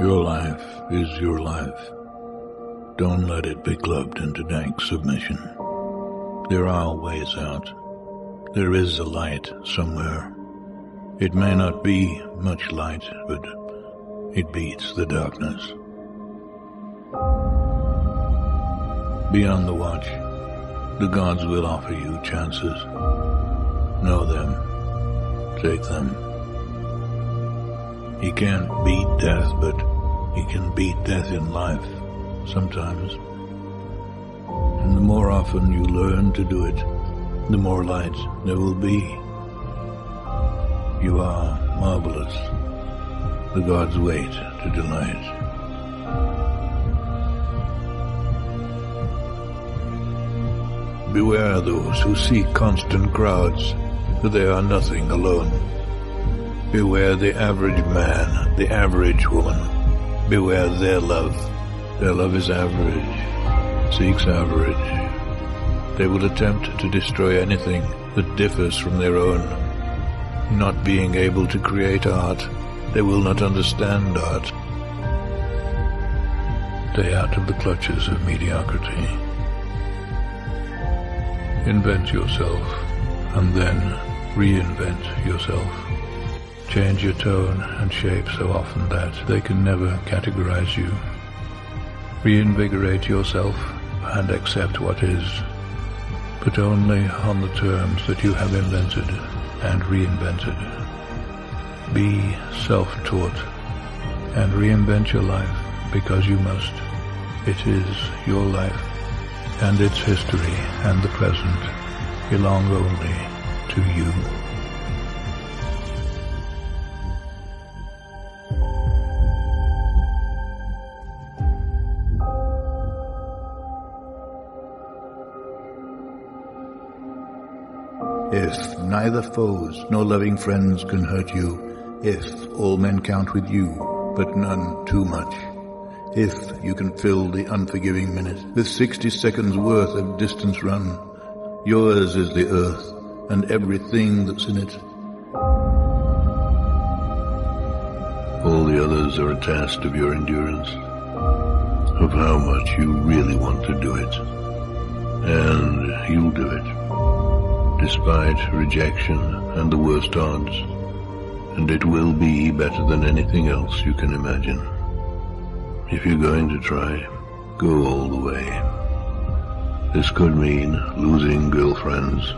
Your life is your life. Don't let it be clubbed into dank submission. There are ways out. There is a light somewhere. It may not be much light, but it beats the darkness. Be on the watch. The gods will offer you chances. Know them. Take them. He can't beat death, but he can beat death in life, sometimes. And the more often you learn to do it, the more light there will be. You are marvelous. The gods wait to delight. Beware those who seek constant crowds, for they are nothing alone. Beware the average man, the average woman. Beware their love. Their love is average, seeks average. They will attempt to destroy anything that differs from their own. Not being able to create art, they will not understand art. Stay out of the clutches of mediocrity. Invent yourself, and then reinvent yourself. Change your tone and shape so often that they can never categorize you. Reinvigorate yourself and accept what is, but only on the terms that you have invented and reinvented. Be self-taught and reinvent your life because you must. It is your life and its history and the present belong only to you. If neither foes nor loving friends can hurt you, if all men count with you, but none too much, if you can fill the unforgiving minute with 60 seconds worth of distance run, yours is the earth and everything that's in it. All the others are a test of your endurance, of how much you really want to do it. And you'll do it, despite rejection and the worst odds. And it will be better than anything else you can imagine. If you're going to try, go all the way. This could mean losing girlfriends,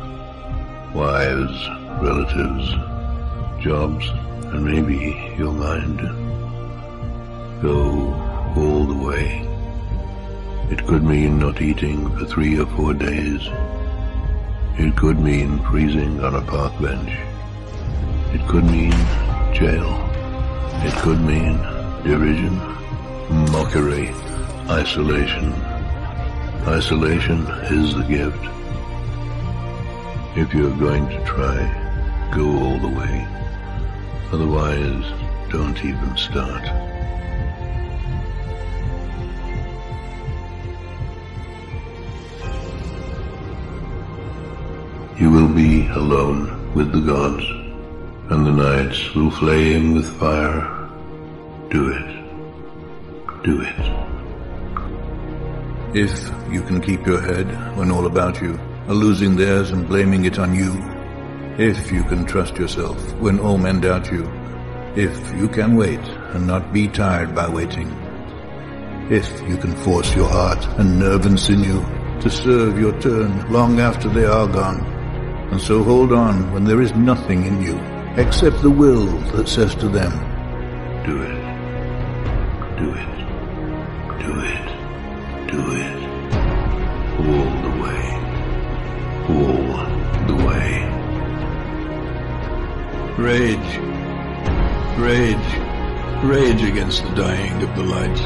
wives, relatives, jobs, and maybe your mind. Go all the way. It could mean not eating for three or four days. It could mean freezing on a park bench. It could mean jail. It could mean derision, mockery, isolation. Isolation is the gift. If you're going to try, go all the way. Otherwise, don't even start. You will be alone with the gods, and the nights will flame with fire. Do it. Do it. If you can keep your head when all about you are losing theirs and blaming it on you. If you can trust yourself when all men doubt you. If you can wait and not be tired by waiting. If you can force your heart and nerve and sinew to serve your turn long after they are gone. And so hold on when there is nothing in you except the will that says to them, do it, do it, do it, do it, all the way, all the way. Rage, rage, rage against the dying of the light.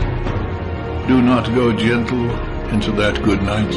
Do not go gentle into that good night.